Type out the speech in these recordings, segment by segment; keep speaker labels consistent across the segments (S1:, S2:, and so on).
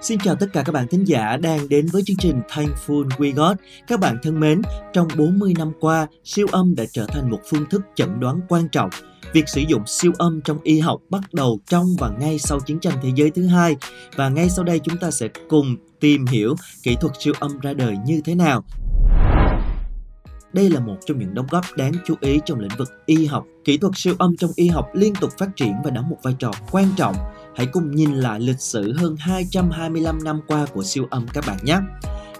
S1: Xin chào tất cả các bạn thính giả đang đến với chương trình Thankful We Got. Các bạn thân mến, trong 40 năm qua, siêu âm đã trở thành một phương thức chẩn đoán quan trọng. Việc sử dụng siêu âm trong y học bắt đầu trong và ngay sau chiến tranh thế giới thứ hai và ngay sau đây chúng ta sẽ cùng tìm hiểu kỹ thuật siêu âm ra đời như thế nào. Đây là một trong những đóng góp đáng chú ý trong lĩnh vực y học. Kỹ thuật siêu âm trong y học liên tục phát triển và đóng một vai trò quan trọng. Hãy cùng nhìn lại lịch sử hơn 225 năm qua của siêu âm các bạn nhé.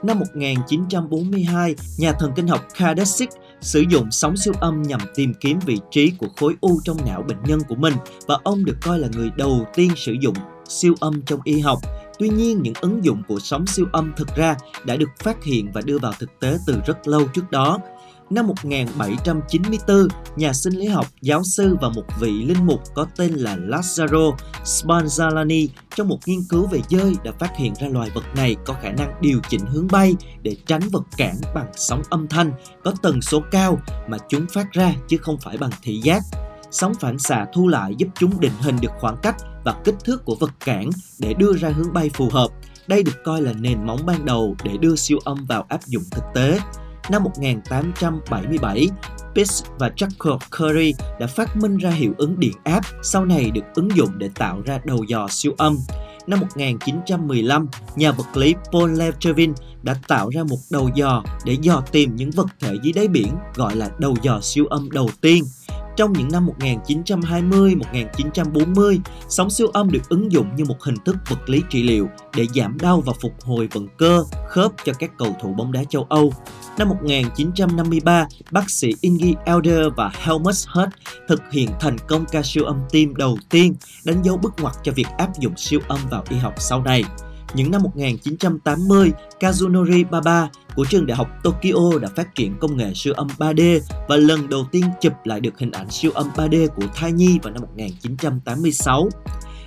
S1: Năm 1942, nhà thần kinh học Kardashian sử dụng sóng siêu âm nhằm tìm kiếm vị trí của khối u trong não bệnh nhân của mình và ông được coi là người đầu tiên sử dụng siêu âm trong y học. Tuy nhiên, những ứng dụng của sóng siêu âm thực ra đã được phát hiện và đưa vào thực tế từ rất lâu trước đó. Năm 1794, nhà sinh lý học, giáo sư và một vị linh mục có tên là Lazzaro Spallanzani trong một nghiên cứu về dơi đã phát hiện ra loài vật này có khả năng điều chỉnh hướng bay để tránh vật cản bằng sóng âm thanh có tần số cao mà chúng phát ra chứ không phải bằng thị giác. Sóng phản xạ thu lại giúp chúng định hình được khoảng cách và kích thước của vật cản để đưa ra hướng bay phù hợp. Đây được coi là nền móng ban đầu để đưa siêu âm vào áp dụng thực tế năm 1877, Pitts và Jacob Curry đã phát minh ra hiệu ứng điện áp, sau này được ứng dụng để tạo ra đầu dò siêu âm. Năm 1915, nhà vật lý Paul Levchovin đã tạo ra một đầu dò để dò tìm những vật thể dưới đáy biển gọi là đầu dò siêu âm đầu tiên. Trong những năm 1920-1940, sóng siêu âm được ứng dụng như một hình thức vật lý trị liệu để giảm đau và phục hồi vận cơ, khớp cho các cầu thủ bóng đá châu Âu. Năm 1953, bác sĩ Inge Elder và Helmut Hurt thực hiện thành công ca siêu âm tim đầu tiên, đánh dấu bước ngoặt cho việc áp dụng siêu âm vào y học sau này. Những năm 1980, Kazunori Baba của trường đại học Tokyo đã phát triển công nghệ siêu âm 3D và lần đầu tiên chụp lại được hình ảnh siêu âm 3D của thai nhi vào năm 1986.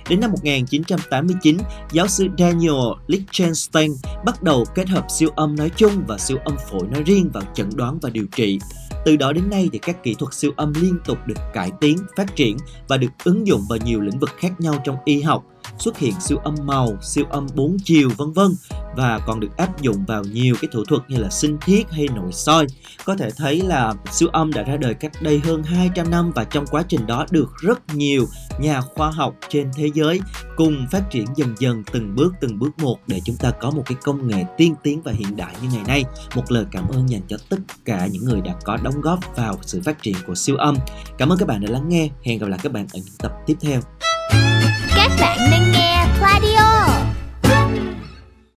S1: Đến năm 1989, giáo sư Daniel Lichtenstein bắt đầu kết hợp siêu âm nói chung và siêu âm phổi nói riêng vào chẩn đoán và điều trị. Từ đó đến nay thì các kỹ thuật siêu âm liên tục được cải tiến, phát triển và được ứng dụng vào nhiều lĩnh vực khác nhau trong y học xuất hiện siêu âm màu, siêu âm bốn chiều vân vân và còn được áp dụng vào nhiều cái thủ thuật như là sinh thiết hay nội soi. Có thể thấy là siêu âm đã ra đời cách đây hơn 200 năm và trong quá trình đó được rất nhiều nhà khoa học trên thế giới cùng phát triển dần dần từng bước từng bước một để chúng ta có một cái công nghệ tiên tiến và hiện đại như ngày nay. Một lời cảm ơn dành cho tất cả những người đã có đóng góp vào sự phát triển của siêu âm. Cảm ơn các bạn đã lắng nghe. Hẹn gặp lại các bạn ở những tập tiếp theo.
S2: Các bạn đang Glad